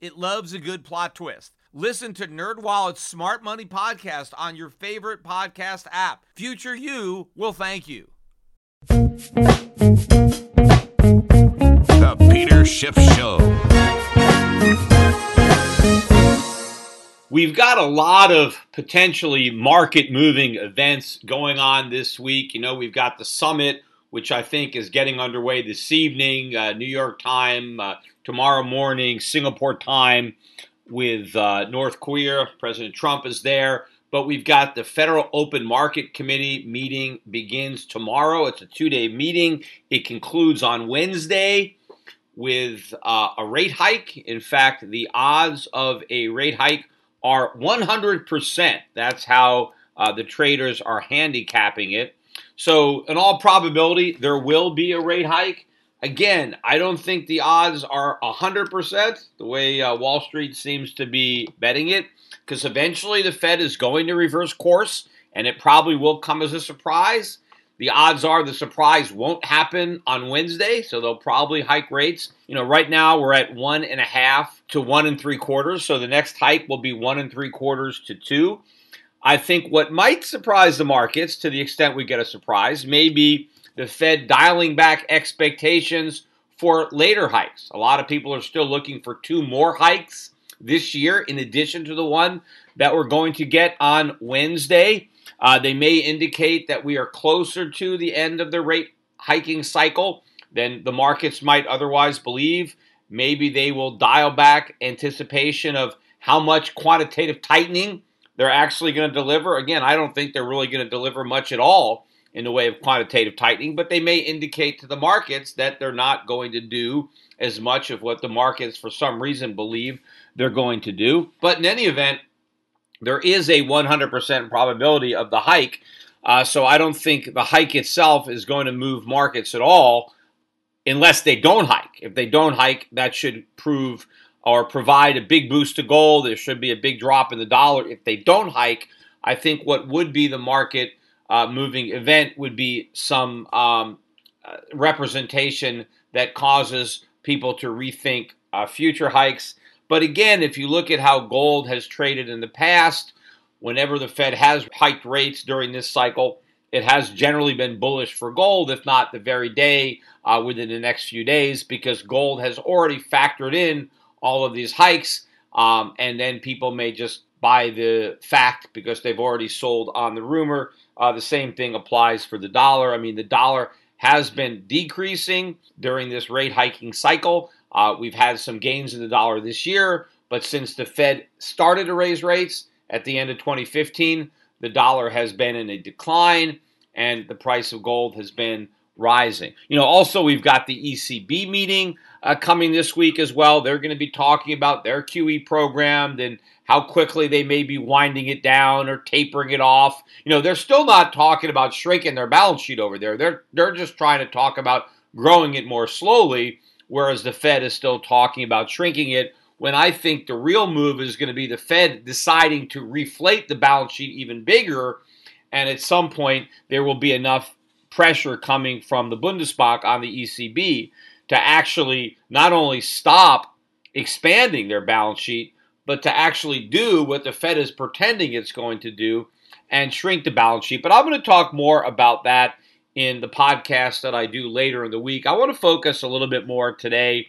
It loves a good plot twist. Listen to NerdWallet's Smart Money podcast on your favorite podcast app. Future you will thank you. The Peter Schiff Show. We've got a lot of potentially market moving events going on this week. You know, we've got the summit which I think is getting underway this evening, uh, New York time, uh, tomorrow morning, Singapore time, with uh, North Korea. President Trump is there. But we've got the Federal Open Market Committee meeting begins tomorrow. It's a two-day meeting. It concludes on Wednesday with uh, a rate hike. In fact, the odds of a rate hike are 100%. That's how uh, the traders are handicapping it. So, in all probability, there will be a rate hike. Again, I don't think the odds are 100% the way uh, Wall Street seems to be betting it, because eventually the Fed is going to reverse course, and it probably will come as a surprise. The odds are the surprise won't happen on Wednesday, so they'll probably hike rates. You know, right now we're at one and a half to one and three quarters, so the next hike will be one and three quarters to two. I think what might surprise the markets, to the extent we get a surprise, may be the Fed dialing back expectations for later hikes. A lot of people are still looking for two more hikes this year, in addition to the one that we're going to get on Wednesday. Uh, they may indicate that we are closer to the end of the rate hiking cycle than the markets might otherwise believe. Maybe they will dial back anticipation of how much quantitative tightening they're actually going to deliver. Again, I don't think they're really going to deliver much at all in the way of quantitative tightening, but they may indicate to the markets that they're not going to do as much of what the markets, for some reason, believe they're going to do. But in any event, there is a 100% probability of the hike. Uh, so I don't think the hike itself is going to move markets at all unless they don't hike. If they don't hike, that should prove or provide a big boost to gold. There should be a big drop in the dollar. If they don't hike, I think what would be the market uh, moving event would be some um, uh, representation that causes people to rethink uh, future hikes. But again, if you look at how gold has traded in the past, whenever the Fed has hiked rates during this cycle, it has generally been bullish for gold, if not the very day uh, within the next few days, because gold has already factored in all of these hikes, um, and then people may just buy the fact because they've already sold on the rumor. Uh, the same thing applies for the dollar. I mean, the dollar has been decreasing during this rate hiking cycle. Uh, we've had some gains in the dollar this year, but since the Fed started to raise rates at the end of 2015, the dollar has been in a decline and the price of gold has been rising. You know, also we've got the ECB meeting uh, coming this week as well. They're going to be talking about their QE program and how quickly they may be winding it down or tapering it off. You know, they're still not talking about shrinking their balance sheet over there. They're they're just trying to talk about growing it more slowly, whereas the Fed is still talking about shrinking it. When I think the real move is going to be the Fed deciding to reflate the balance sheet even bigger, and at some point there will be enough pressure coming from the Bundesbank on the ECB to actually not only stop expanding their balance sheet, but to actually do what the Fed is pretending it's going to do and shrink the balance sheet. But I'm going to talk more about that in the podcast that I do later in the week. I want to focus a little bit more today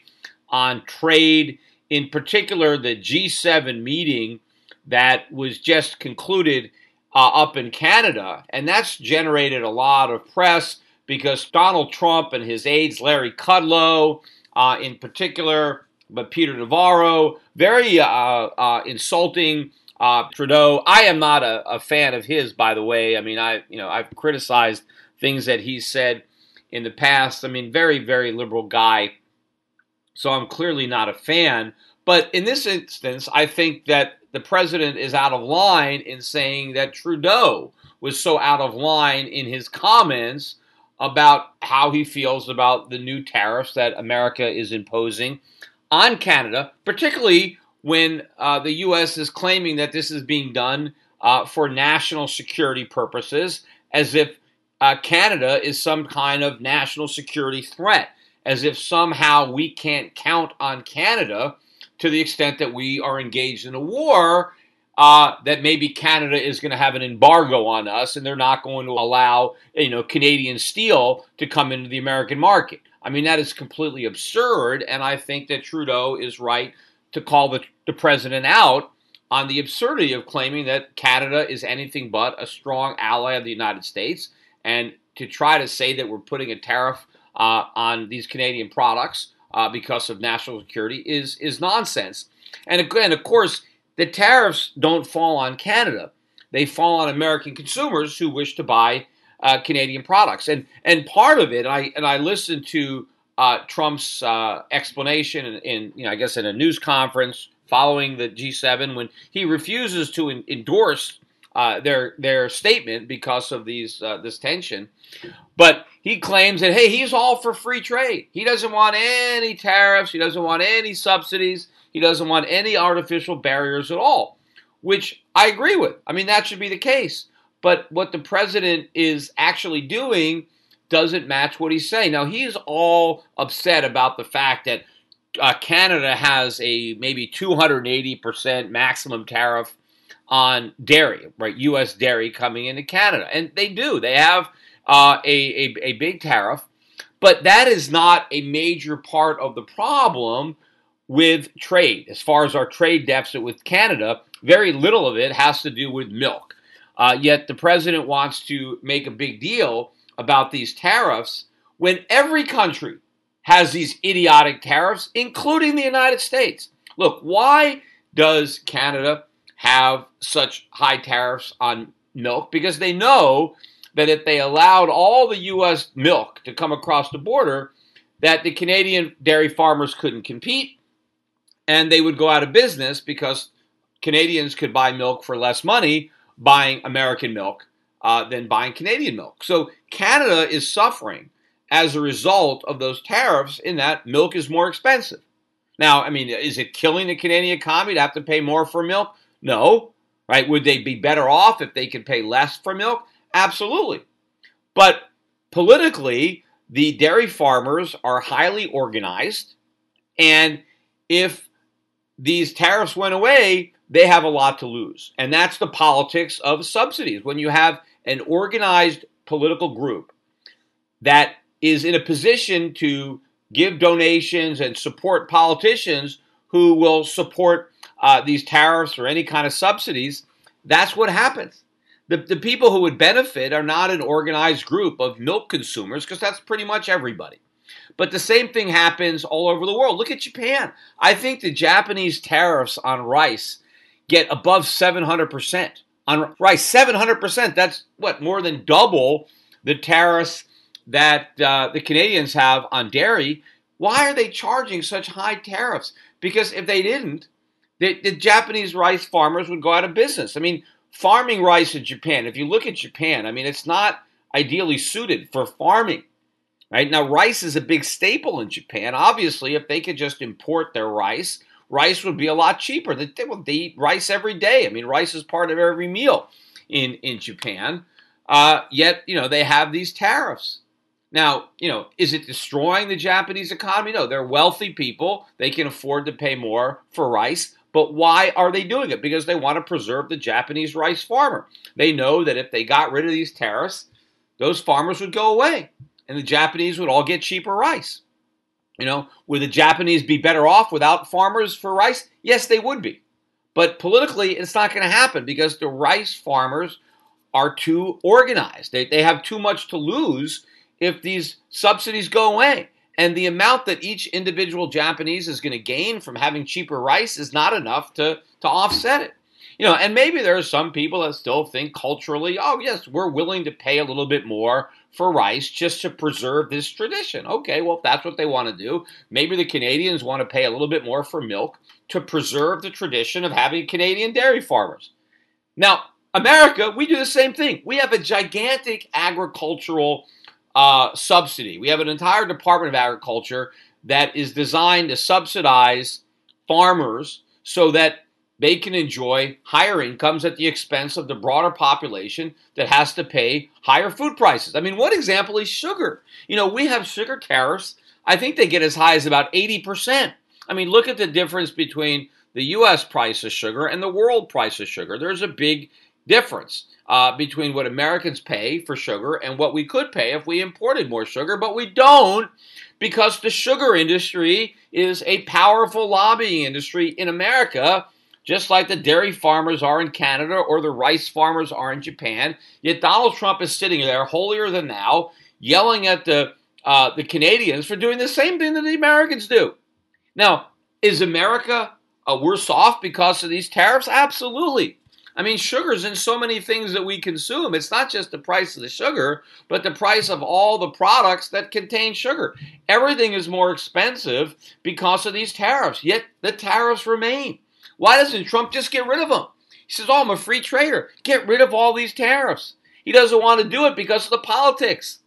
on trade, in particular, the G7 meeting that was just concluded uh, up in Canada. And that's generated a lot of press because Donald Trump and his aides, Larry Kudlow uh, in particular, but Peter Navarro, very uh, uh insulting. Uh, Trudeau, I am not a, a fan of his, by the way. I mean, I you know I've criticized things that he said in the past. I mean, very very liberal guy, so I'm clearly not a fan. But in this instance, I think that the president is out of line in saying that Trudeau was so out of line in his comments about how he feels about the new tariffs that America is imposing on Canada, particularly when uh, the U.S. is claiming that this is being done uh, for national security purposes, as if uh, Canada is some kind of national security threat, as if somehow we can't count on Canada to the extent that we are engaged in a war. Uh, that maybe Canada is going to have an embargo on us, and they're not going to allow you know Canadian steel to come into the American market. I mean that is completely absurd, and I think that Trudeau is right to call the, the president out on the absurdity of claiming that Canada is anything but a strong ally of the United States, and to try to say that we're putting a tariff uh, on these Canadian products uh, because of national security is is nonsense. And again, of course, the tariffs don't fall on Canada; they fall on American consumers who wish to buy uh, Canadian products. And and part of it, I and I listened to uh, Trump's uh, explanation in, in, you know I guess in a news conference following the G7 when he refuses to in, endorse uh, their their statement because of these uh, this tension. But he claims that hey, he's all for free trade. He doesn't want any tariffs. He doesn't want any subsidies. He doesn't want any artificial barriers at all, which I agree with. I mean that should be the case. But what the president is actually doing doesn't match what he's saying. Now he's all upset about the fact that uh, Canada has a maybe 280% maximum tariff on dairy, right? U.S. dairy coming into Canada. And they do. They have uh, a, a, a big tariff. But that is not a major part of the problem with trade. As far as our trade deficit with Canada, very little of it has to do with milk. Uh, yet the president wants to make a big deal about these tariffs when every country has these idiotic tariffs, including the United States. Look, why does Canada have such high tariffs on milk because they know that if they allowed all the U.S. milk to come across the border, that the Canadian dairy farmers couldn't compete and they would go out of business because Canadians could buy milk for less money buying American milk uh, than buying Canadian milk. So Canada is suffering as a result of those tariffs in that milk is more expensive. Now, I mean, is it killing the Canadian economy to have to pay more for milk? No, right? Would they be better off if they could pay less for milk? Absolutely. But politically, the dairy farmers are highly organized. And if these tariffs went away, they have a lot to lose. And that's the politics of subsidies. When you have an organized political group that is in a position to give donations and support politicians who will support uh, these tariffs or any kind of subsidies, that's what happens. The, the people who would benefit are not an organized group of milk consumers because that's pretty much everybody. But the same thing happens all over the world. Look at Japan. I think the Japanese tariffs on rice get above 700% on rice. 700%. That's what, more than double the tariffs that uh, the Canadians have on dairy. Why are they charging such high tariffs? Because if they didn't, the, the Japanese rice farmers would go out of business. I mean, farming rice in Japan, if you look at Japan, I mean, it's not ideally suited for farming. Right now, rice is a big staple in Japan. Obviously, if they could just import their rice, rice would be a lot cheaper. They, they, they eat rice every day. I mean, rice is part of every meal in in Japan. Uh, yet, you know, they have these tariffs. Now, you know, is it destroying the Japanese economy? No, they're wealthy people. They can afford to pay more for rice. But why are they doing it? Because they want to preserve the Japanese rice farmer. They know that if they got rid of these tariffs, those farmers would go away and the Japanese would all get cheaper rice. You know, would the Japanese be better off without farmers for rice? Yes, they would be. But politically, it's not going to happen because the rice farmers are too organized. They, they have too much to lose if these subsidies go away. And the amount that each individual Japanese is going to gain from having cheaper rice is not enough to, to offset it. You know, and maybe there are some people that still think culturally, oh, yes, we're willing to pay a little bit more for rice just to preserve this tradition. Okay, well, if that's what they want to do, maybe the Canadians want to pay a little bit more for milk to preserve the tradition of having Canadian dairy farmers. Now, America, we do the same thing. We have a gigantic agricultural uh, subsidy. We have an entire Department of Agriculture that is designed to subsidize farmers so that they can enjoy higher incomes at the expense of the broader population that has to pay higher food prices. I mean, one example is sugar. You know, we have sugar tariffs. I think they get as high as about 80%. I mean, look at the difference between the US price of sugar and the world price of sugar. There's a big difference uh, between what Americans pay for sugar and what we could pay if we imported more sugar, but we don't because the sugar industry is a powerful lobbying industry in America, just like the dairy farmers are in Canada or the rice farmers are in Japan. Yet Donald Trump is sitting there, holier than thou, yelling at the uh, the Canadians for doing the same thing that the Americans do. Now, is America uh, worse off because of these tariffs? Absolutely. I mean, sugar's in so many things that we consume. It's not just the price of the sugar, but the price of all the products that contain sugar. Everything is more expensive because of these tariffs, yet the tariffs remain. Why doesn't Trump just get rid of them? He says, Oh, I'm a free trader. Get rid of all these tariffs. He doesn't want to do it because of the politics.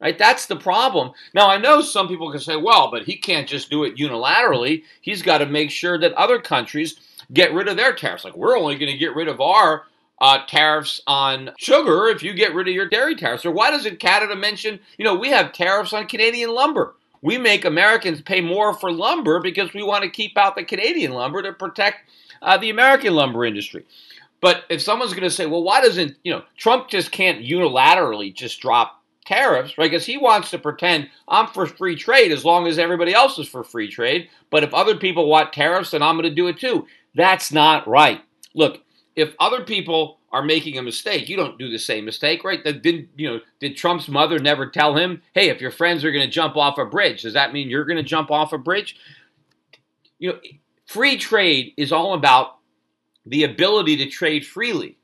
Right? That's the problem. Now, I know some people can say, well, but he can't just do it unilaterally. He's got to make sure that other countries get rid of their tariffs. Like we're only going to get rid of our uh, tariffs on sugar if you get rid of your dairy tariffs. Or why doesn't Canada mention, you know, we have tariffs on Canadian lumber? We make Americans pay more for lumber because we want to keep out the Canadian lumber to protect uh, the American lumber industry. But if someone's going to say, well, why doesn't, you know, Trump just can't unilaterally just drop tariffs, right? Because he wants to pretend I'm for free trade as long as everybody else is for free trade. But if other people want tariffs, then I'm going to do it too. That's not right. Look, if other people are making a mistake, you don't do the same mistake, right? That didn't, you know? Did Trump's mother never tell him, "Hey, if your friends are going to jump off a bridge, does that mean you're going to jump off a bridge?" You know, free trade is all about the ability to trade freely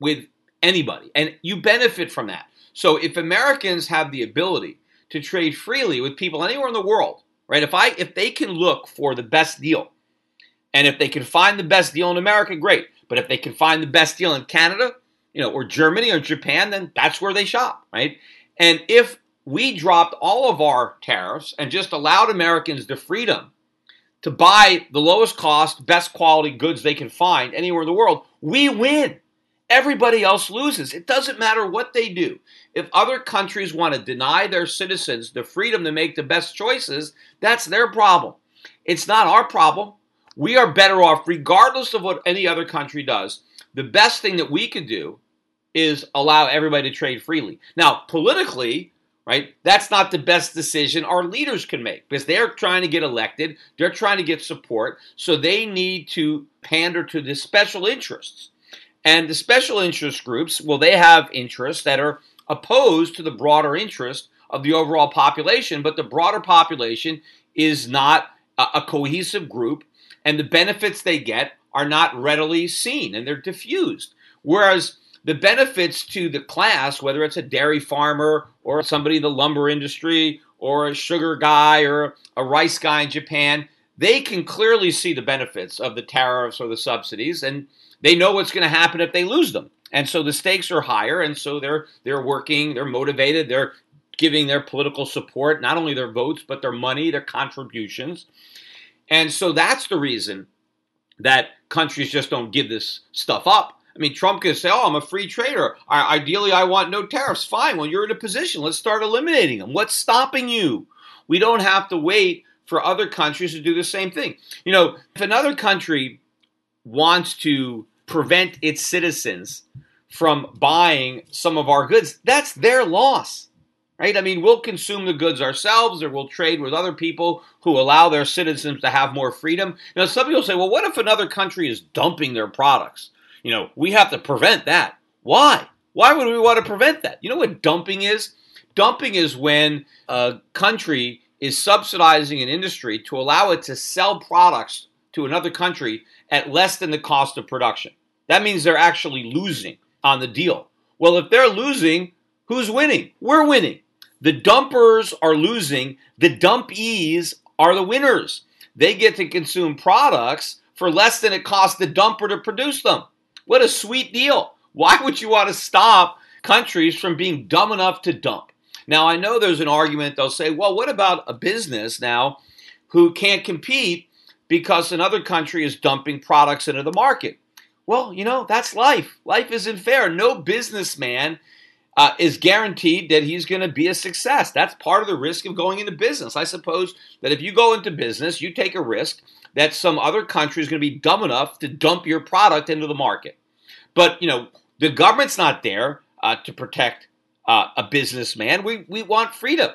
with anybody, and you benefit from that. So, if Americans have the ability to trade freely with people anywhere in the world, right? If I if they can look for the best deal and if they can find the best deal in America, great. But if they can find the best deal in Canada, you know, or Germany or Japan, then that's where they shop, right? And if we dropped all of our tariffs and just allowed Americans the freedom to buy the lowest cost, best quality goods they can find anywhere in the world, we win. Everybody else loses. It doesn't matter what they do. If other countries want to deny their citizens the freedom to make the best choices, that's their problem. It's not our problem. We are better off, regardless of what any other country does. The best thing that we can do is allow everybody to trade freely. Now, politically, right, that's not the best decision our leaders can make because they're trying to get elected, they're trying to get support, so they need to pander to the special interests. And the special interest groups, well, they have interests that are opposed to the broader interest of the overall population, but the broader population is not a cohesive group and the benefits they get are not readily seen and they're diffused. Whereas the benefits to the class, whether it's a dairy farmer or somebody in the lumber industry or a sugar guy or a rice guy in Japan, they can clearly see the benefits of the tariffs or the subsidies and they know what's going to happen if they lose them. And so the stakes are higher and so they're they're working, they're motivated, they're giving their political support, not only their votes but their money, their contributions. And so that's the reason that countries just don't give this stuff up. I mean, Trump can say, "Oh, I'm a free trader. I, ideally, I want no tariffs." Fine. Well, you're in a position. Let's start eliminating them. What's stopping you? We don't have to wait for other countries to do the same thing. You know, if another country wants to prevent its citizens from buying some of our goods, that's their loss right? I mean, we'll consume the goods ourselves or we'll trade with other people who allow their citizens to have more freedom. Know, some people say, well, what if another country is dumping their products? You know, we have to prevent that. Why? Why would we want to prevent that? You know what dumping is? Dumping is when a country is subsidizing an industry to allow it to sell products to another country at less than the cost of production. That means they're actually losing on the deal. Well, if they're losing, who's winning? We're winning. The dumpers are losing, the dumpees are the winners. They get to consume products for less than it costs the dumper to produce them. What a sweet deal. Why would you want to stop countries from being dumb enough to dump? Now, I know there's an argument, they'll say, well, what about a business now who can't compete because another country is dumping products into the market? Well, you know, that's life. Life isn't fair. No businessman uh, is guaranteed that he's going to be a success. That's part of the risk of going into business. I suppose that if you go into business, you take a risk that some other country is going to be dumb enough to dump your product into the market. But, you know, the government's not there uh, to protect uh, a businessman. We, we want freedom.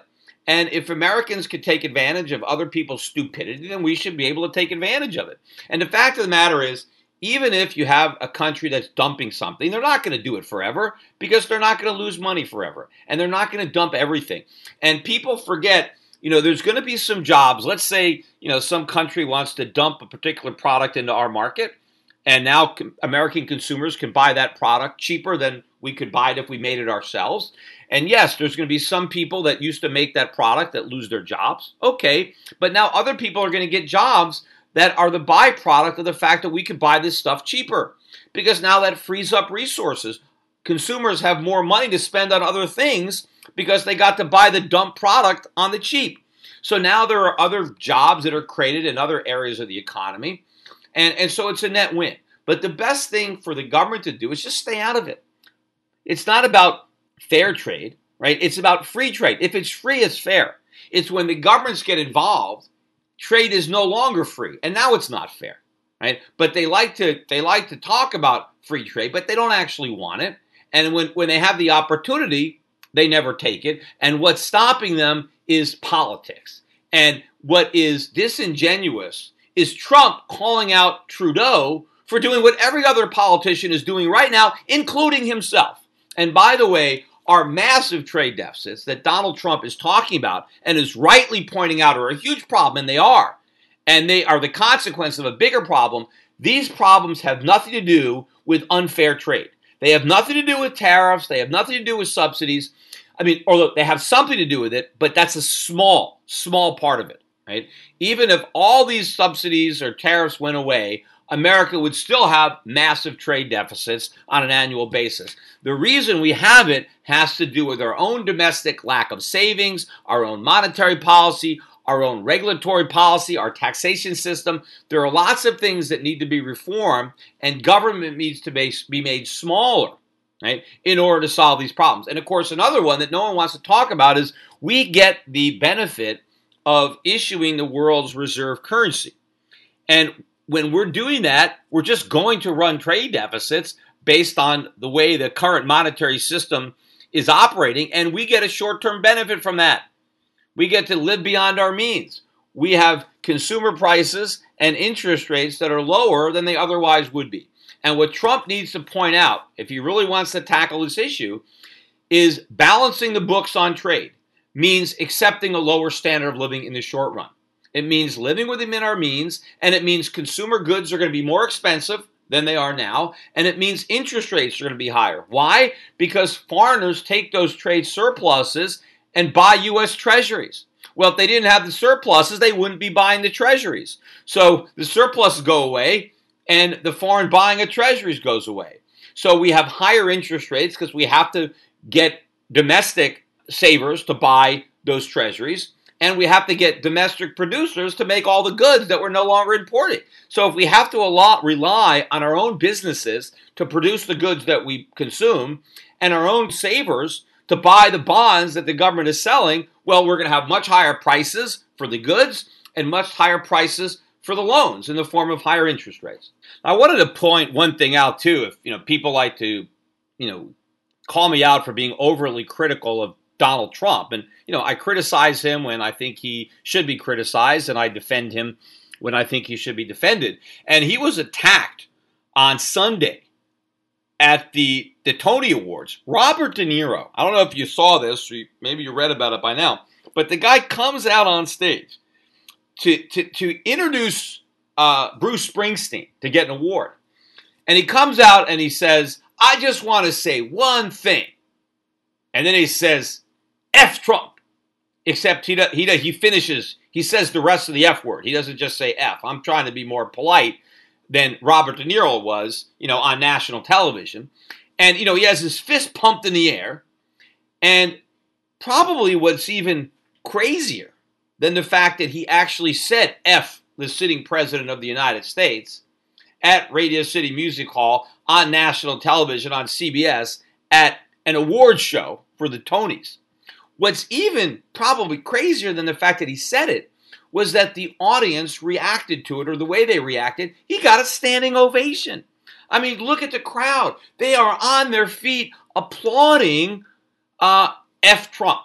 And if Americans could take advantage of other people's stupidity, then we should be able to take advantage of it. And the fact of the matter is, even if you have a country that's dumping something, they're not going to do it forever because they're not going to lose money forever. And they're not going to dump everything. And people forget, you know, there's going to be some jobs. Let's say, you know, some country wants to dump a particular product into our market. And now American consumers can buy that product cheaper than we could buy it if we made it ourselves. And yes, there's going to be some people that used to make that product that lose their jobs. Okay. But now other people are going to get jobs that are the byproduct of the fact that we can buy this stuff cheaper because now that frees up resources. Consumers have more money to spend on other things because they got to buy the dump product on the cheap. So now there are other jobs that are created in other areas of the economy. And, and so it's a net win. But the best thing for the government to do is just stay out of it. It's not about fair trade, right? It's about free trade. If it's free, it's fair. It's when the governments get involved trade is no longer free, and now it's not fair, right? But they like to they like to talk about free trade, but they don't actually want it. And when when they have the opportunity, they never take it. And what's stopping them is politics. And what is disingenuous is Trump calling out Trudeau for doing what every other politician is doing right now, including himself. And by the way, are massive trade deficits that Donald Trump is talking about and is rightly pointing out are a huge problem, and they are. And they are the consequence of a bigger problem. These problems have nothing to do with unfair trade. They have nothing to do with tariffs. They have nothing to do with subsidies. I mean, or they have something to do with it, but that's a small, small part of it, right? Even if all these subsidies or tariffs went away, America would still have massive trade deficits on an annual basis. The reason we have it has to do with our own domestic lack of savings, our own monetary policy, our own regulatory policy, our taxation system. There are lots of things that need to be reformed, and government needs to be made smaller. Right, in order to solve these problems. And of course, another one that no one wants to talk about is we get the benefit of issuing the world's reserve currency. And when we're doing that, we're just going to run trade deficits based on the way the current monetary system is operating, and we get a short term benefit from that. We get to live beyond our means. We have consumer prices and interest rates that are lower than they otherwise would be. And what Trump needs to point out, if he really wants to tackle this issue, is balancing the books on trade means accepting a lower standard of living in the short run. It means living within our means, and it means consumer goods are going to be more expensive than they are now, and it means interest rates are going to be higher. Why? Because foreigners take those trade surpluses and buy U.S. treasuries. Well, if they didn't have the surpluses, they wouldn't be buying the treasuries. So the surpluses go away, and the foreign buying of treasuries goes away. So we have higher interest rates because we have to get domestic savers to buy those treasuries and we have to get domestic producers to make all the goods that we're no longer importing. So if we have to a lot, rely on our own businesses to produce the goods that we consume and our own savers to buy the bonds that the government is selling, well, we're going to have much higher prices for the goods and much higher prices for the loans in the form of higher interest rates. I wanted to point one thing out too. If you know people like to, you know, call me out for being overly critical of Donald Trump. And, you know, I criticize him when I think he should be criticized, and I defend him when I think he should be defended. And he was attacked on Sunday at the, the Tony Awards. Robert De Niro, I don't know if you saw this, or maybe you read about it by now, but the guy comes out on stage to, to, to introduce uh, Bruce Springsteen to get an award. And he comes out and he says, I just want to say one thing. And then he says, F Trump. Except he, he, he finishes, he says the rest of the F word. He doesn't just say F. I'm trying to be more polite than Robert De Niro was, you know, on national television. And, you know, he has his fist pumped in the air. And probably what's even crazier than the fact that he actually said F the sitting president of the United States at Radio City Music Hall on national television on CBS at an awards show for the Tonys. What's even probably crazier than the fact that he said it was that the audience reacted to it, or the way they reacted, he got a standing ovation. I mean, look at the crowd. They are on their feet applauding uh, F. Trump.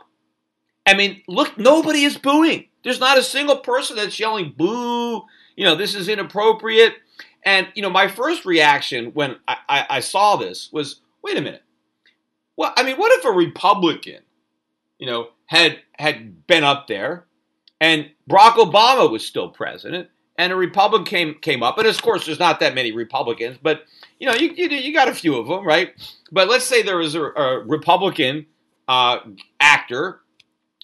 I mean, look, nobody is booing. There's not a single person that's yelling, boo, you know, this is inappropriate. And, you know, my first reaction when I, I, I saw this was, wait a minute. Well, I mean, what if a Republican, you know, had had been up there. And Barack Obama was still president. And a Republican came came up, and of course, there's not that many Republicans, but you know, you you, you got a few of them, right? But let's say there was a, a Republican uh, actor,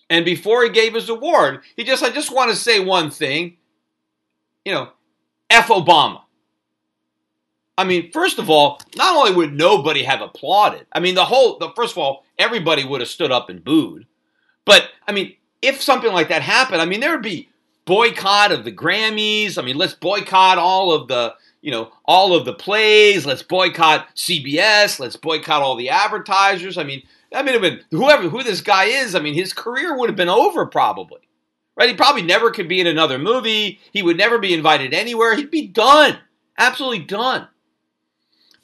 and before he gave his award, he just I just want to say one thing, you know, f Obama. I mean, first of all, not only would nobody have applauded, I mean, the whole, the, first of all, everybody would have stood up and booed. But, I mean, if something like that happened, I mean, there would be boycott of the Grammys. I mean, let's boycott all of the, you know, all of the plays. Let's boycott CBS. Let's boycott all the advertisers. I mean, I mean, been, whoever who this guy is, I mean, his career would have been over probably. Right? He probably never could be in another movie. He would never be invited anywhere. He'd be done. Absolutely done.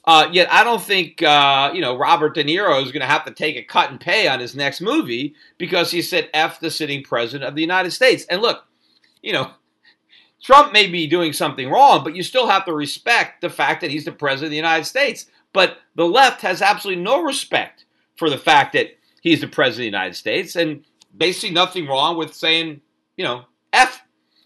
Uh, yet I don't think uh, you know Robert De Niro is going to have to take a cut and pay on his next movie because he said "f the sitting president of the United States." And look, you know, Trump may be doing something wrong, but you still have to respect the fact that he's the president of the United States. But the left has absolutely no respect for the fact that he's the president of the United States, and they see nothing wrong with saying, you know, "f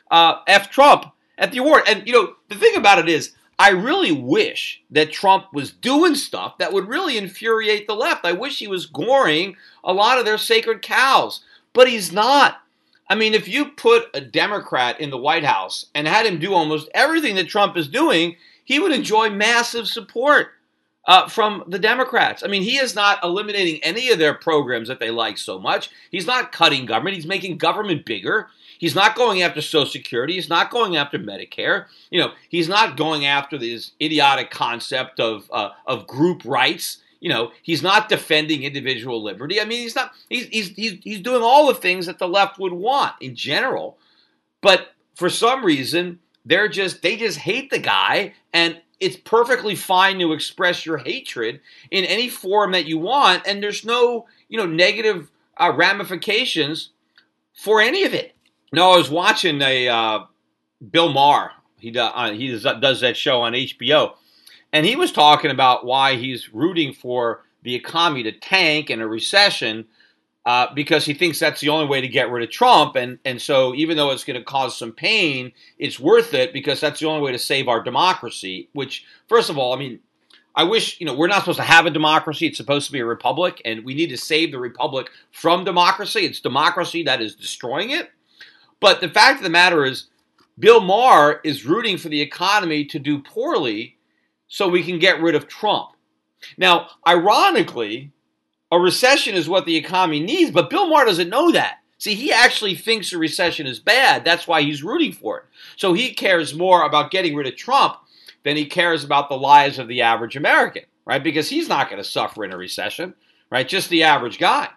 uh, f Trump" at the award. And you know, the thing about it is I really wish that Trump was doing stuff that would really infuriate the left. I wish he was goring a lot of their sacred cows, but he's not. I mean, if you put a Democrat in the White House and had him do almost everything that Trump is doing, he would enjoy massive support uh, from the Democrats. I mean, he is not eliminating any of their programs that they like so much. He's not cutting government, he's making government bigger. He's not going after Social Security. He's not going after Medicare. You know, he's not going after this idiotic concept of uh, of group rights. You know, he's not defending individual liberty. I mean, he's not. He's he's he's, he's doing all the things that the left would want in general, but for some reason they're just they just hate the guy and it's perfectly fine to express your hatred in any form that you want and there's no you know negative uh, ramifications for any of it no, I was watching a uh, Bill Maher. He does, uh, he does, that show on HBO, and he was talking about why he's rooting for the economy to tank in a recession uh, because he thinks that's the only way to get rid of Trump. And, and so, even though it's going to cause some pain, it's worth it because that's the only way to save our democracy. Which, first of all, I mean, I wish, you know, we're not supposed to have a democracy. It's supposed to be a republic, and we need to save the republic from democracy. It's democracy that is destroying it. But the fact of the matter is, Bill Maher is rooting for the economy to do poorly so we can get rid of Trump. Now, ironically, a recession is what the economy needs, but Bill Maher doesn't know that. See, he actually thinks a recession is bad. That's why he's rooting for it. So he cares more about getting rid of Trump than he cares about the lives of the average American, right? Because he's not going to suffer in a recession, right? Just the average guy.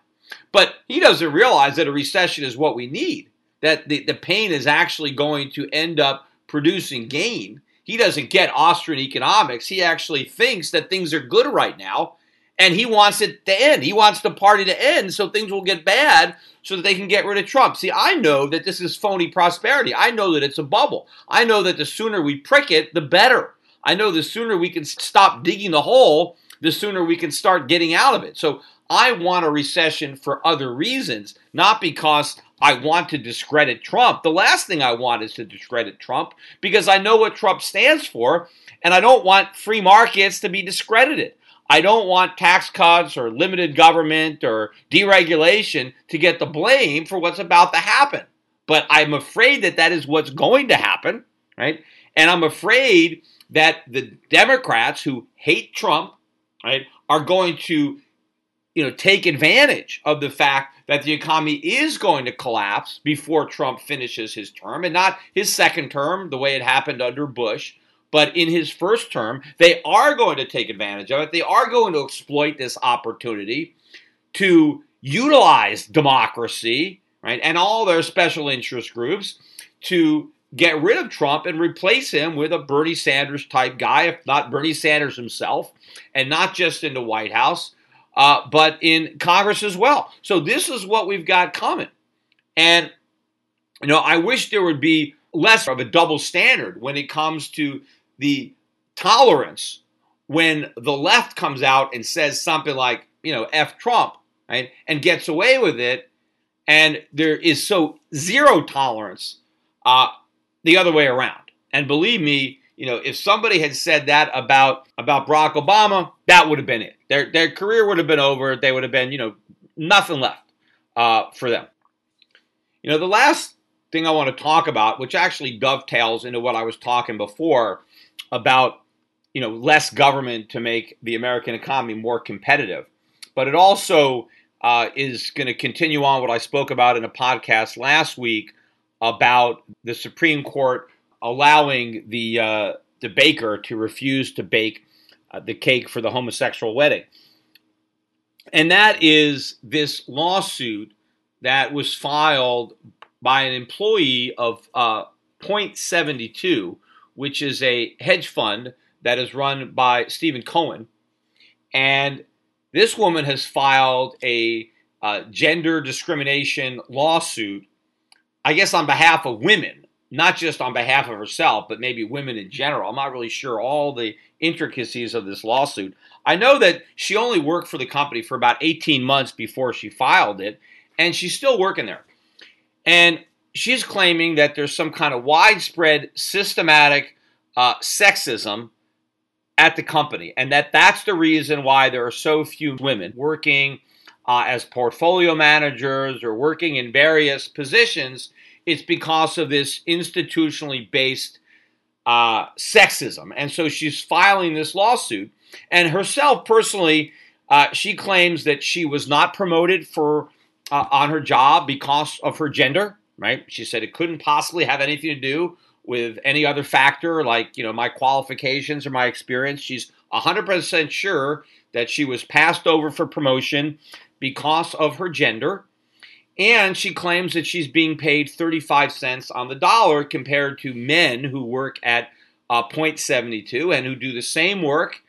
But he doesn't realize that a recession is what we need that the, the pain is actually going to end up producing gain. He doesn't get Austrian economics. He actually thinks that things are good right now and he wants it to end. He wants the party to end so things will get bad so that they can get rid of Trump. See, I know that this is phony prosperity. I know that it's a bubble. I know that the sooner we prick it, the better. I know the sooner we can stop digging the hole, the sooner we can start getting out of it. So I want a recession for other reasons, not because I want to discredit Trump. The last thing I want is to discredit Trump because I know what Trump stands for, and I don't want free markets to be discredited. I don't want tax cuts or limited government or deregulation to get the blame for what's about to happen. But I'm afraid that that is what's going to happen, right? And I'm afraid that the Democrats who hate Trump, right, are going to you know, take advantage of the fact that the economy is going to collapse before Trump finishes his term and not his second term, the way it happened under Bush. But in his first term, they are going to take advantage of it. They are going to exploit this opportunity to utilize democracy, right, and all their special interest groups to get rid of Trump and replace him with a Bernie Sanders type guy, if not Bernie Sanders himself, and not just in the White House, uh, but in Congress as well. So this is what we've got coming. And, you know, I wish there would be less of a double standard when it comes to the tolerance when the left comes out and says something like, you know, F Trump, right, and gets away with it. And there is so zero tolerance uh, the other way around. And believe me, you know, if somebody had said that about about Barack Obama, that would have been it. Their their career would have been over. They would have been, you know, nothing left uh, for them. You know, the last thing I want to talk about, which actually dovetails into what I was talking before about, you know, less government to make the American economy more competitive, but it also uh, is going to continue on what I spoke about in a podcast last week about the Supreme Court allowing the uh, the baker to refuse to bake uh, the cake for the homosexual wedding. And that is this lawsuit that was filed by an employee of uh, Point 72, which is a hedge fund that is run by Steven Cohen. And this woman has filed a uh, gender discrimination lawsuit, I guess, on behalf of women not just on behalf of herself, but maybe women in general. I'm not really sure all the intricacies of this lawsuit. I know that she only worked for the company for about 18 months before she filed it, and she's still working there. And she's claiming that there's some kind of widespread systematic uh, sexism at the company, and that that's the reason why there are so few women working uh, as portfolio managers or working in various positions it's because of this institutionally based uh, sexism. And so she's filing this lawsuit. And herself, personally, uh, she claims that she was not promoted for uh, on her job because of her gender. Right? She said it couldn't possibly have anything to do with any other factor, like you know my qualifications or my experience. She's 100% sure that she was passed over for promotion because of her gender. And she claims that she's being paid 35 cents on the dollar compared to men who work at uh, Point 72 and who do the same work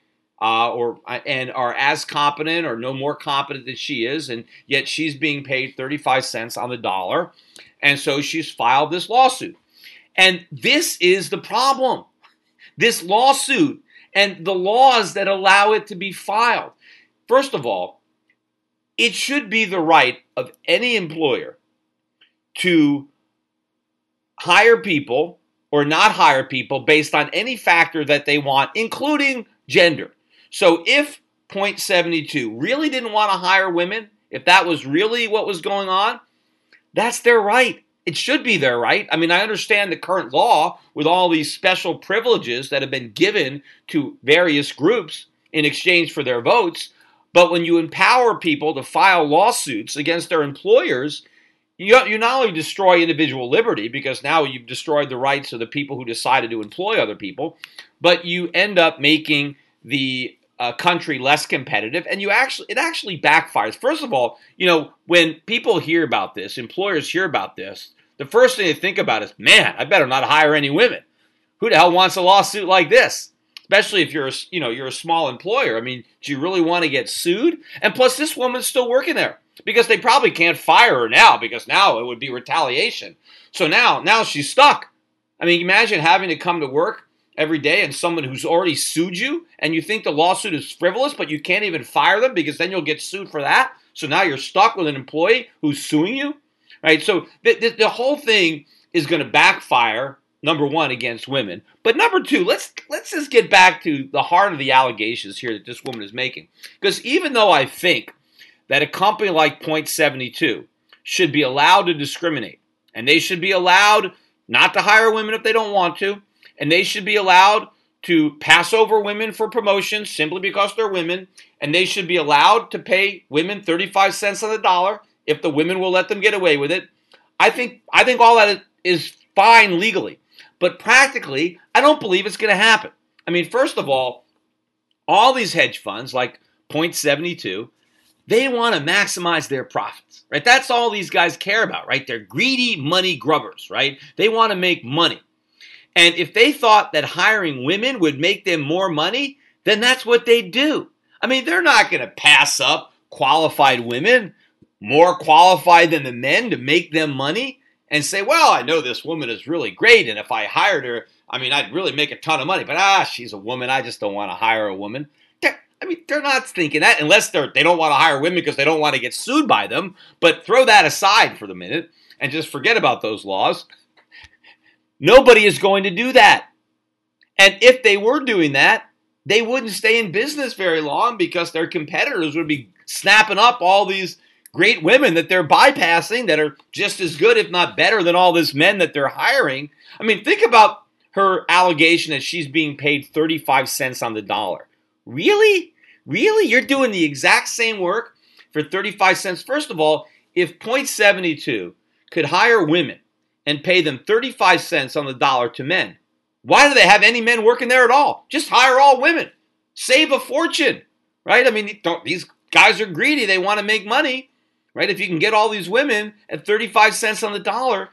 uh, or uh, and are as competent or no more competent than she is, and yet she's being paid 35 cents on the dollar. And so she's filed this lawsuit. And this is the problem. This lawsuit and the laws that allow it to be filed. First of all, it should be the right of any employer to hire people or not hire people based on any factor that they want, including gender. So if Point 72 really didn't want to hire women, if that was really what was going on, that's their right. It should be their right. I mean, I understand the current law with all these special privileges that have been given to various groups in exchange for their votes. But when you empower people to file lawsuits against their employers, you, you not only destroy individual liberty because now you've destroyed the rights of the people who decided to employ other people, but you end up making the uh, country less competitive, and you actually it actually backfires. First of all, you know when people hear about this, employers hear about this, the first thing they think about is, man, I better not hire any women. Who the hell wants a lawsuit like this? Especially if you're a, you know you're a small employer. I mean, do you really want to get sued? And plus, this woman's still working there because they probably can't fire her now because now it would be retaliation. So now now she's stuck. I mean, imagine having to come to work every day and someone who's already sued you and you think the lawsuit is frivolous, but you can't even fire them because then you'll get sued for that. So now you're stuck with an employee who's suing you, right? So the, the, the whole thing is going to backfire. Number one against women, but number two, let's let's just get back to the heart of the allegations here that this woman is making. Because even though I think that a company like Point Seventy Two should be allowed to discriminate, and they should be allowed not to hire women if they don't want to, and they should be allowed to pass over women for promotions simply because they're women, and they should be allowed to pay women 35 cents on the dollar if the women will let them get away with it. I think I think all that is fine legally, but practically, I don't believe it's going to happen. I mean, first of all, all these hedge funds like Point 72, they want to maximize their profits, right? That's all these guys care about, right? They're greedy money grubbers, right? They want to make money. And if they thought that hiring women would make them more money, then that's what they do. I mean, they're not going to pass up qualified women, more qualified than the men, to make them money and say, well, I know this woman is really great. And if I hired her, I mean, I'd really make a ton of money. But ah, she's a woman. I just don't want to hire a woman. They're, I mean, they're not thinking that unless they're, they don't want to hire women because they don't want to get sued by them. But throw that aside for the minute and just forget about those laws. Nobody is going to do that. And if they were doing that, they wouldn't stay in business very long because their competitors would be snapping up all these great women that they're bypassing that are just as good, if not better, than all these men that they're hiring. I mean, think about her allegation that she's being paid 35 cents on the dollar. Really? Really? You're doing the exact same work for 35 cents? First of all, if Point 72 could hire women and pay them 35 cents on the dollar to men. Why do they have any men working there at all? Just hire all women. Save a fortune, right? I mean, these guys are greedy. They want to make money, right? If you can get all these women at 35 cents on the dollar,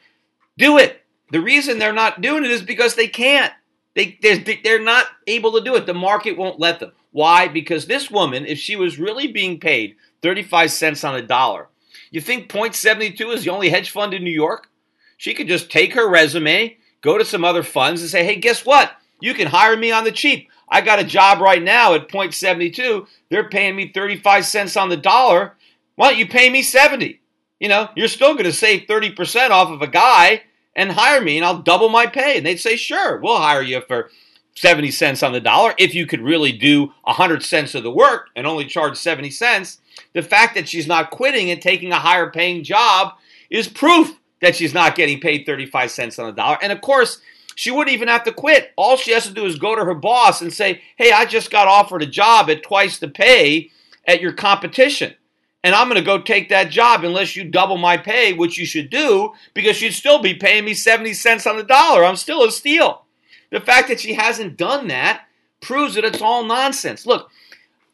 do it. The reason they're not doing it is because they can't. They, they're, they're not able to do it. The market won't let them. Why? Because this woman, if she was really being paid 35 cents on a dollar, you think Point 72 is the only hedge fund in New York? She could just take her resume, go to some other funds, and say, hey, guess what? You can hire me on the cheap. I got a job right now at Point 72. They're paying me 35 cents on the dollar. Why don't you pay me 70? You know, you're still going to save 30% off of a guy and hire me and I'll double my pay. And they'd say, sure, we'll hire you for 70 cents on the dollar if you could really do 100 cents of the work and only charge 70 cents. The fact that she's not quitting and taking a higher paying job is proof that she's not getting paid 35 cents on the dollar. And of course, she wouldn't even have to quit. All she has to do is go to her boss and say, Hey, I just got offered a job at twice the pay at your competition. And I'm going to go take that job unless you double my pay, which you should do because you'd still be paying me 70 cents on the dollar. I'm still a steal. The fact that she hasn't done that proves that it's all nonsense. Look,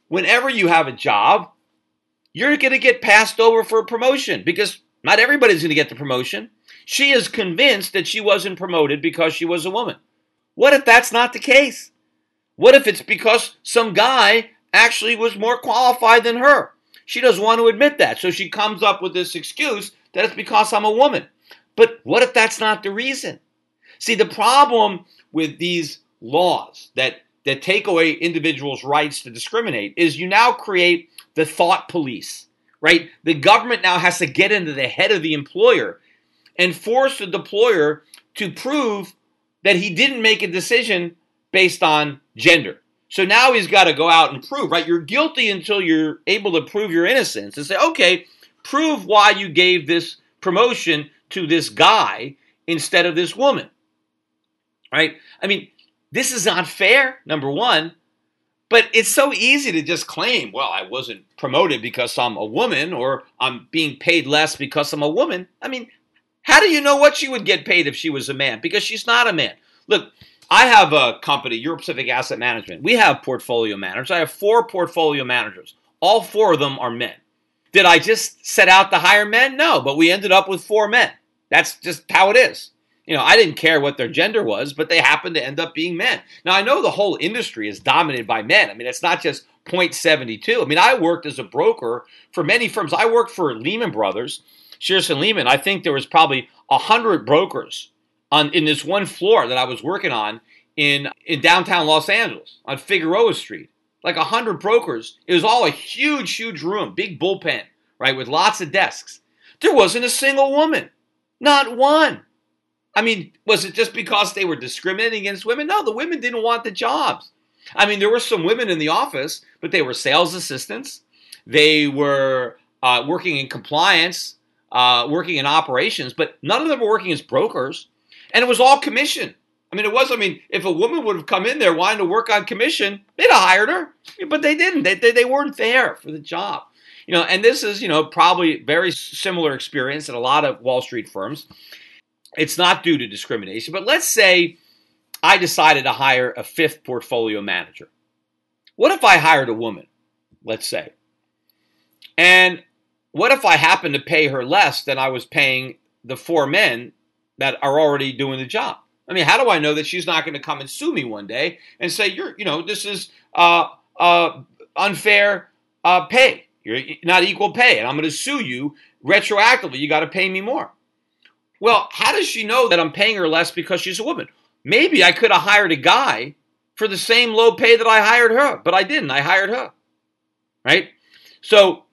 whenever you have a job, you're going to get passed over for a promotion because not everybody's going to get the promotion. She is convinced that she wasn't promoted because she was a woman. What if that's not the case? What if it's because some guy actually was more qualified than her? She doesn't want to admit that. So she comes up with this excuse that it's because I'm a woman. But what if that's not the reason? See, the problem with these laws that, that take away individuals' rights to discriminate is you now create the thought police right? The government now has to get into the head of the employer and force the deployer to prove that he didn't make a decision based on gender. So now he's got to go out and prove, right? You're guilty until you're able to prove your innocence and say, okay, prove why you gave this promotion to this guy instead of this woman, right? I mean, this is not fair, number one. But it's so easy to just claim, well, I wasn't promoted because I'm a woman or I'm being paid less because I'm a woman. I mean, how do you know what she would get paid if she was a man? Because she's not a man. Look, I have a company, Euro Pacific Asset Management. We have portfolio managers. I have four portfolio managers. All four of them are men. Did I just set out to hire men? No, but we ended up with four men. That's just how it is you know, I didn't care what their gender was, but they happened to end up being men. Now, I know the whole industry is dominated by men. I mean, it's not just Point 72. I mean, I worked as a broker for many firms. I worked for Lehman Brothers, Shearson Lehman. I think there was probably 100 brokers on in this one floor that I was working on in in downtown Los Angeles on Figueroa Street. Like a hundred brokers. It was all a huge, huge room, big bullpen, right, with lots of desks. There wasn't a single woman, not one. I mean, was it just because they were discriminating against women? No, the women didn't want the jobs. I mean, there were some women in the office, but they were sales assistants. They were uh, working in compliance, uh, working in operations, but none of them were working as brokers. And it was all commission. I mean, it was, I mean, if a woman would have come in there wanting to work on commission, they'd have hired her, but they didn't. They, they, they weren't there for the job. You know, and this is, you know, probably very similar experience in a lot of Wall Street firms. It's not due to discrimination, but let's say I decided to hire a fifth portfolio manager. What if I hired a woman, let's say? And what if I happened to pay her less than I was paying the four men that are already doing the job? I mean, how do I know that she's not going to come and sue me one day and say, you're, you know, this is uh, uh, unfair uh, pay. You're not equal pay, and I'm going to sue you retroactively. You got to pay me more. Well, how does she know that I'm paying her less because she's a woman? Maybe I could have hired a guy for the same low pay that I hired her, but I didn't. I hired her. Right? So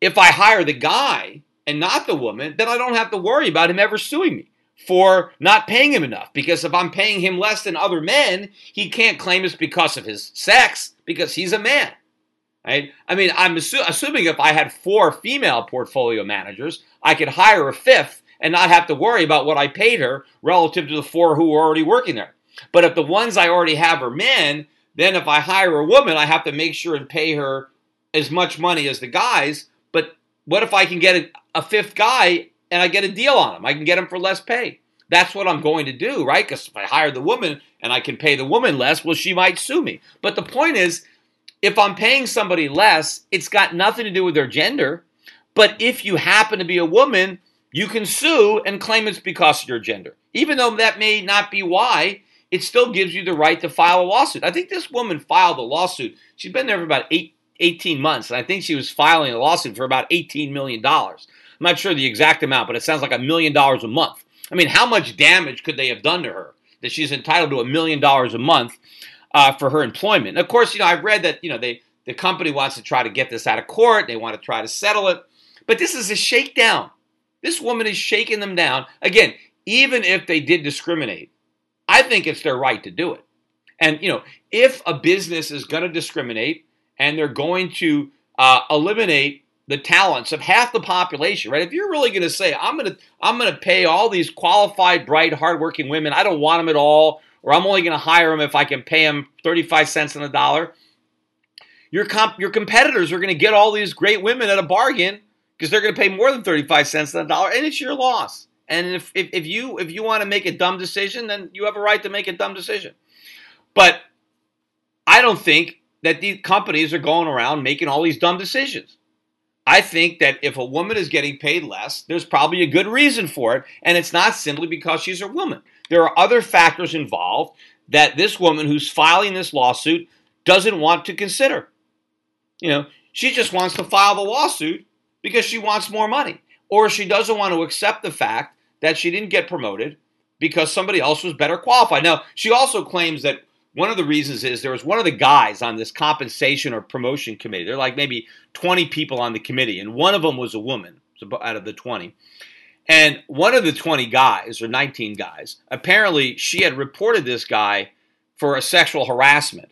if I hire the guy and not the woman, then I don't have to worry about him ever suing me for not paying him enough. Because if I'm paying him less than other men, he can't claim it's because of his sex, because he's a man. Right? I mean, I'm assu- assuming if I had four female portfolio managers, I could hire a fifth and not have to worry about what I paid her relative to the four who were already working there. But if the ones I already have are men, then if I hire a woman, I have to make sure and pay her as much money as the guys. But what if I can get a, a fifth guy and I get a deal on him? I can get him for less pay. That's what I'm going to do, right? Because if I hire the woman and I can pay the woman less, well, she might sue me. But the point is, if I'm paying somebody less, it's got nothing to do with their gender. But if you happen to be a woman, you can sue and claim it's because of your gender. Even though that may not be why, it still gives you the right to file a lawsuit. I think this woman filed a lawsuit. She's been there for about eight, 18 months, and I think she was filing a lawsuit for about $18 million. I'm not sure the exact amount, but it sounds like a million dollars a month. I mean, how much damage could they have done to her that she's entitled to a million dollars a month uh, for her employment? And of course, you know, I've read that, you know, they, the company wants to try to get this out of court. They want to try to settle it. But this is a shakedown. This woman is shaking them down. Again, even if they did discriminate, I think it's their right to do it. And, you know, if a business is going to discriminate and they're going to uh, eliminate the talents of half the population, right? If you're really going to say, I'm going to, I'm going to pay all these qualified, bright, hardworking women, I don't want them at all, or I'm only going to hire them if I can pay them 35 cents on the dollar. Your comp, your competitors are going to get all these great women at a bargain because they're going to pay more than 35 cents on the dollar, and it's your loss. And if, if, if you if you want to make a dumb decision, then you have a right to make a dumb decision. But I don't think that these companies are going around making all these dumb decisions. I think that if a woman is getting paid less, there's probably a good reason for it, and it's not simply because she's a woman. There are other factors involved that this woman who's filing this lawsuit doesn't want to consider. You know, she just wants to file the lawsuit because she wants more money, or she doesn't want to accept the fact that she didn't get promoted because somebody else was better qualified. Now, she also claims that one of the reasons is there was one of the guys on this compensation or promotion committee. There are like maybe 20 people on the committee, and one of them was a woman out of the 20. And one of the 20 guys, or 19 guys, apparently she had reported this guy for a sexual harassment.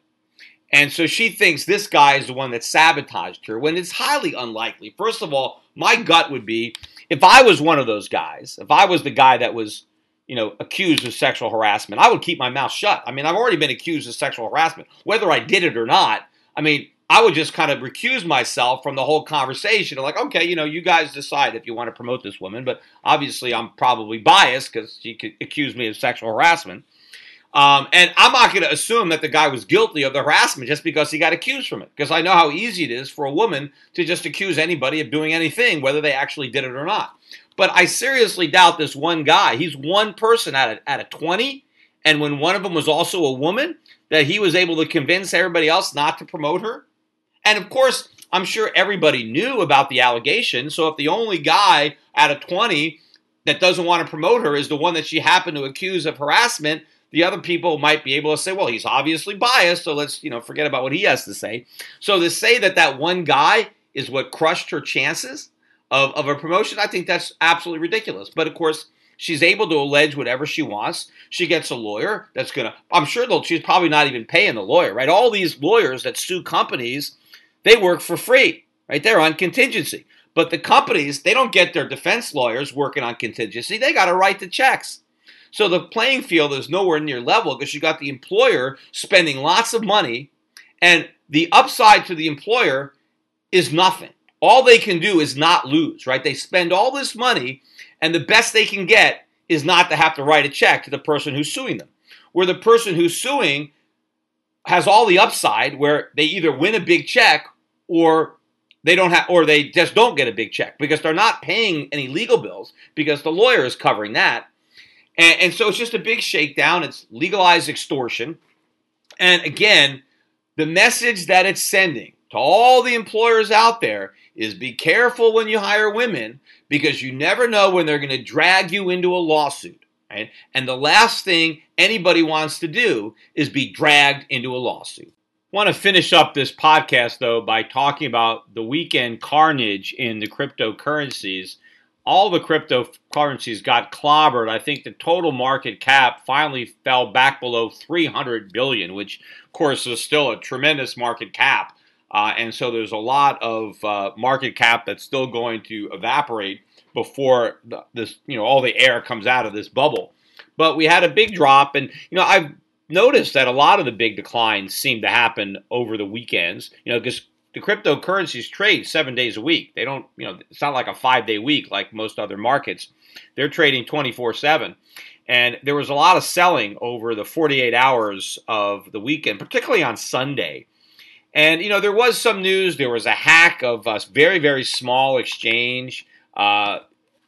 And so she thinks this guy is the one that sabotaged her when it's highly unlikely. First of all, my gut would be if I was one of those guys, if I was the guy that was, you know, accused of sexual harassment, I would keep my mouth shut. I mean, I've already been accused of sexual harassment, whether I did it or not. I mean, I would just kind of recuse myself from the whole conversation. Like, okay, you know, you guys decide if you want to promote this woman, but obviously I'm probably biased because she could accuse me of sexual harassment. Um, and I'm not going to assume that the guy was guilty of the harassment just because he got accused from it, because I know how easy it is for a woman to just accuse anybody of doing anything, whether they actually did it or not. But I seriously doubt this one guy. He's one person out of, out of 20, and when one of them was also a woman, that he was able to convince everybody else not to promote her. And of course, I'm sure everybody knew about the allegation. So if the only guy out of 20 that doesn't want to promote her is the one that she happened to accuse of harassment, the other people might be able to say, well, he's obviously biased, so let's, you know, forget about what he has to say. So to say that that one guy is what crushed her chances of, of a promotion, I think that's absolutely ridiculous. But of course, she's able to allege whatever she wants. She gets a lawyer that's going to, I'm sure though, she's probably not even paying the lawyer, right? All these lawyers that sue companies, they work for free, right? They're on contingency. But the companies, they don't get their defense lawyers working on contingency. They got to write the checks. So the playing field is nowhere near level because you got the employer spending lots of money, and the upside to the employer is nothing. All they can do is not lose, right? They spend all this money, and the best they can get is not to have to write a check to the person who's suing them. Where the person who's suing has all the upside, where they either win a big check or they don't have or they just don't get a big check because they're not paying any legal bills because the lawyer is covering that and, and so it's just a big shakedown it's legalized extortion and again the message that it's sending to all the employers out there is be careful when you hire women because you never know when they're going to drag you into a lawsuit right and the last thing anybody wants to do is be dragged into a lawsuit want to finish up this podcast though by talking about the weekend carnage in the cryptocurrencies. All the cryptocurrencies got clobbered. I think the total market cap finally fell back below 300 billion, which of course is still a tremendous market cap. Uh, and so there's a lot of uh, market cap that's still going to evaporate before the, this, you know, all the air comes out of this bubble. But we had a big drop, and you know, I've noticed that a lot of the big declines seem to happen over the weekends, you know, because the cryptocurrencies trade seven days a week. They don't, you know, it's not like a five day week like most other markets. They're trading 24 7. And there was a lot of selling over the 48 hours of the weekend, particularly on Sunday. And, you know, there was some news. There was a hack of a very, very small exchange. Uh,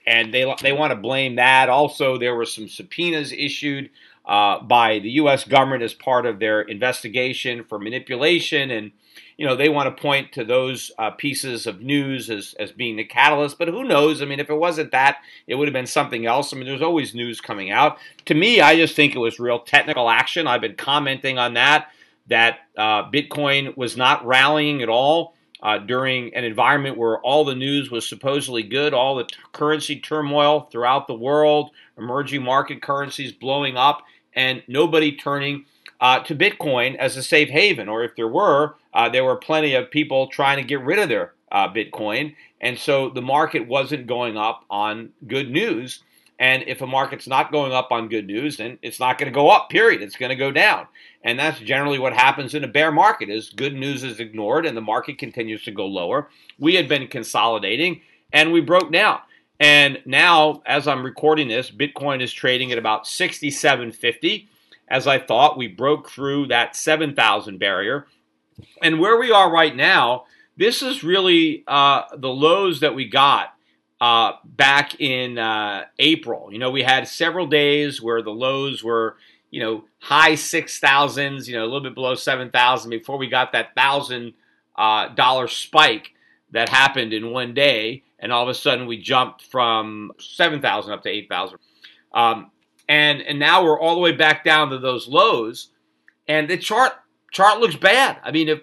and they, they want to blame that. Also, there were some subpoenas issued uh, by the U.S. government as part of their investigation for manipulation, and you know they want to point to those uh, pieces of news as as being the catalyst. But who knows? I mean, if it wasn't that, it would have been something else. I mean, there's always news coming out. To me, I just think it was real technical action. I've been commenting on that that uh, Bitcoin was not rallying at all. Uh, during an environment where all the news was supposedly good, all the t- currency turmoil throughout the world, emerging market currencies blowing up, and nobody turning uh, to Bitcoin as a safe haven. Or if there were, uh, there were plenty of people trying to get rid of their uh, Bitcoin. And so the market wasn't going up on good news. And if a market's not going up on good news, then it's not going to go up, period. It's going to go down. And that's generally what happens in a bear market is good news is ignored and the market continues to go lower. We had been consolidating and we broke down. And now, as I'm recording this, Bitcoin is trading at about 6750. As I thought, we broke through that 7,000 barrier. And where we are right now, this is really uh, the lows that we got uh, back in uh, April. You know, we had several days where the lows were, you know, high 6,000s, you know, a little bit below 7,000 before we got that $1,000 uh, spike that happened in one day and all of a sudden we jumped from 7,000 up to 8,000. Um, and and now we're all the way back down to those lows, and the chart chart looks bad. I mean, if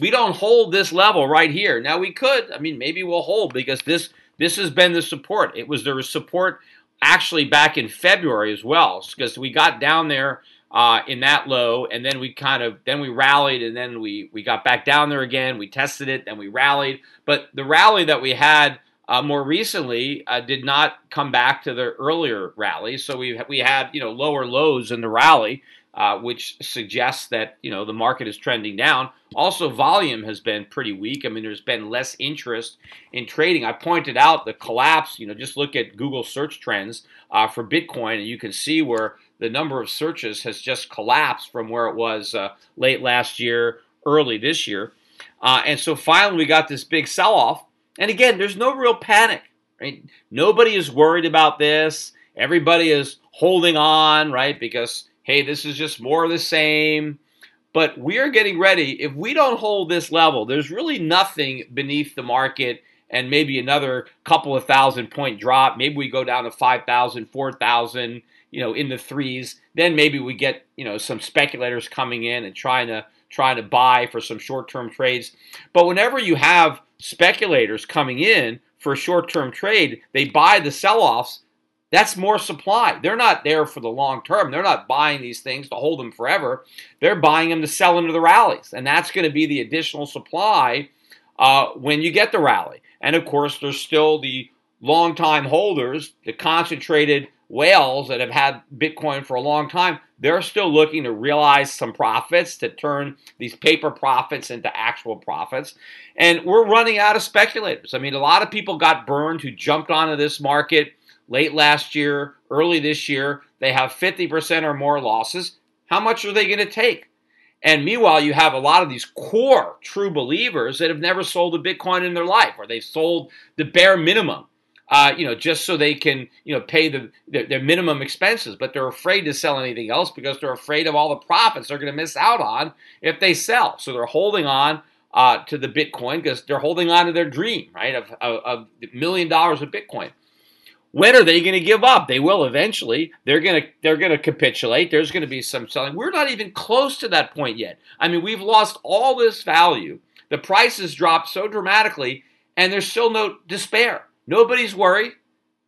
we don't hold this level right here, now we could. I mean, maybe we'll hold because this this has been the support. It was the support actually back in February as well, because we got down there uh, in that low, and then we kind of then we rallied, and then we we got back down there again. We tested it, then we rallied. But the rally that we had uh, more recently uh, did not come back to the earlier rally. So we we had you know lower lows in the rally, uh, which suggests that you know the market is trending down. Also, volume has been pretty weak. I mean, there's been less interest in trading. I pointed out the collapse. You know, just look at Google search trends uh, for Bitcoin, and you can see where the number of searches has just collapsed from where it was uh, late last year, early this year. Uh, and so finally, we got this big sell off and again, there's no real panic, right? Nobody is worried about this. Everybody is holding on, right? Because, hey, this is just more of the same. But we are getting ready. If we don't hold this level, there's really nothing beneath the market and maybe another couple of thousand point drop. Maybe we go down to 5,000, 4,000, you know, in the threes. Then maybe we get, you know, some speculators coming in and trying to trying to buy for some short-term trades. But whenever you have speculators coming in for a short-term trade, they buy the sell-offs. That's more supply. They're not there for the long term. They're not buying these things to hold them forever. They're buying them to sell into the rallies, and that's going to be the additional supply uh, when you get the rally. And of course, there's still the long-time holders, the concentrated whales that have had Bitcoin for a long time, they're still looking to realize some profits to turn these paper profits into actual profits. And we're running out of speculators. I mean, a lot of people got burned who jumped onto this market late last year, early this year. They have 50% or more losses. How much are they going to take? And meanwhile, you have a lot of these core true believers that have never sold a Bitcoin in their life, or they've sold the bare minimum uh, you know, just so they can, you know, pay the their, their, minimum expenses. But they're afraid to sell anything else because they're afraid of all the profits they're going to miss out on if they sell. So they're holding on uh, to the Bitcoin because they're holding on to their dream, right, of, of, of million dollars of Bitcoin. When are they going to give up? They will eventually. They're going to they're going to capitulate. There's going to be some selling. We're not even close to that point yet. I mean, we've lost all this value. The prices dropped so dramatically, and there's still no despair. Nobody's worried.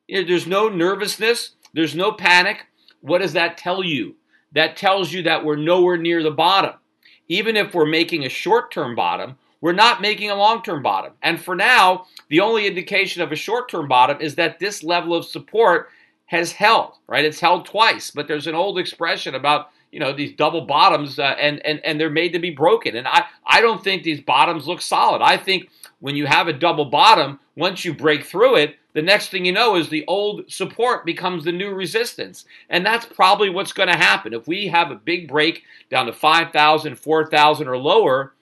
There's no nervousness. There's no panic. What does that tell you? That tells you that we're nowhere near the bottom. Even if we're making a short term bottom, we're not making a long term bottom. And for now, the only indication of a short term bottom is that this level of support has held, right? It's held twice, but there's an old expression about you know these double bottoms uh, and and and they're made to be broken and i i don't think these bottoms look solid i think when you have a double bottom, once you break through it, the next thing you know is the old support becomes the new resistance. And that's probably what's going to happen. If we have a big break down to 5,000, 4,000 or lower,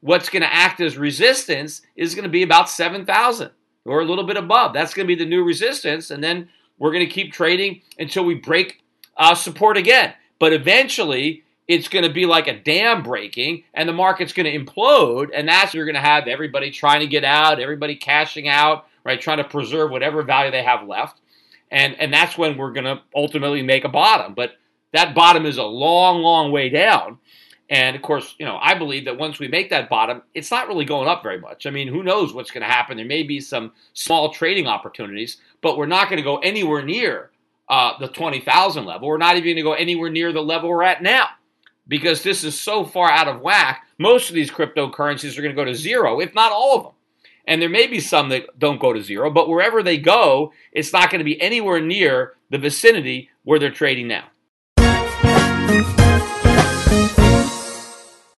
what's going to act as resistance is going to be about 7,000 or a little bit above. That's going to be the new resistance. And then we're going to keep trading until we break uh, support again. But eventually, it's going to be like a dam breaking and the market's going to implode and that's you're going to have everybody trying to get out everybody cashing out right trying to preserve whatever value they have left and and that's when we're going to ultimately make a bottom but that bottom is a long long way down and of course you know i believe that once we make that bottom it's not really going up very much i mean who knows what's going to happen there may be some small trading opportunities but we're not going to go anywhere near uh, the 20000 level we're not even going to go anywhere near the level we're at now because this is so far out of whack. Most of these cryptocurrencies are going to go to zero, if not all of them. And there may be some that don't go to zero, but wherever they go, it's not going to be anywhere near the vicinity where they're trading now.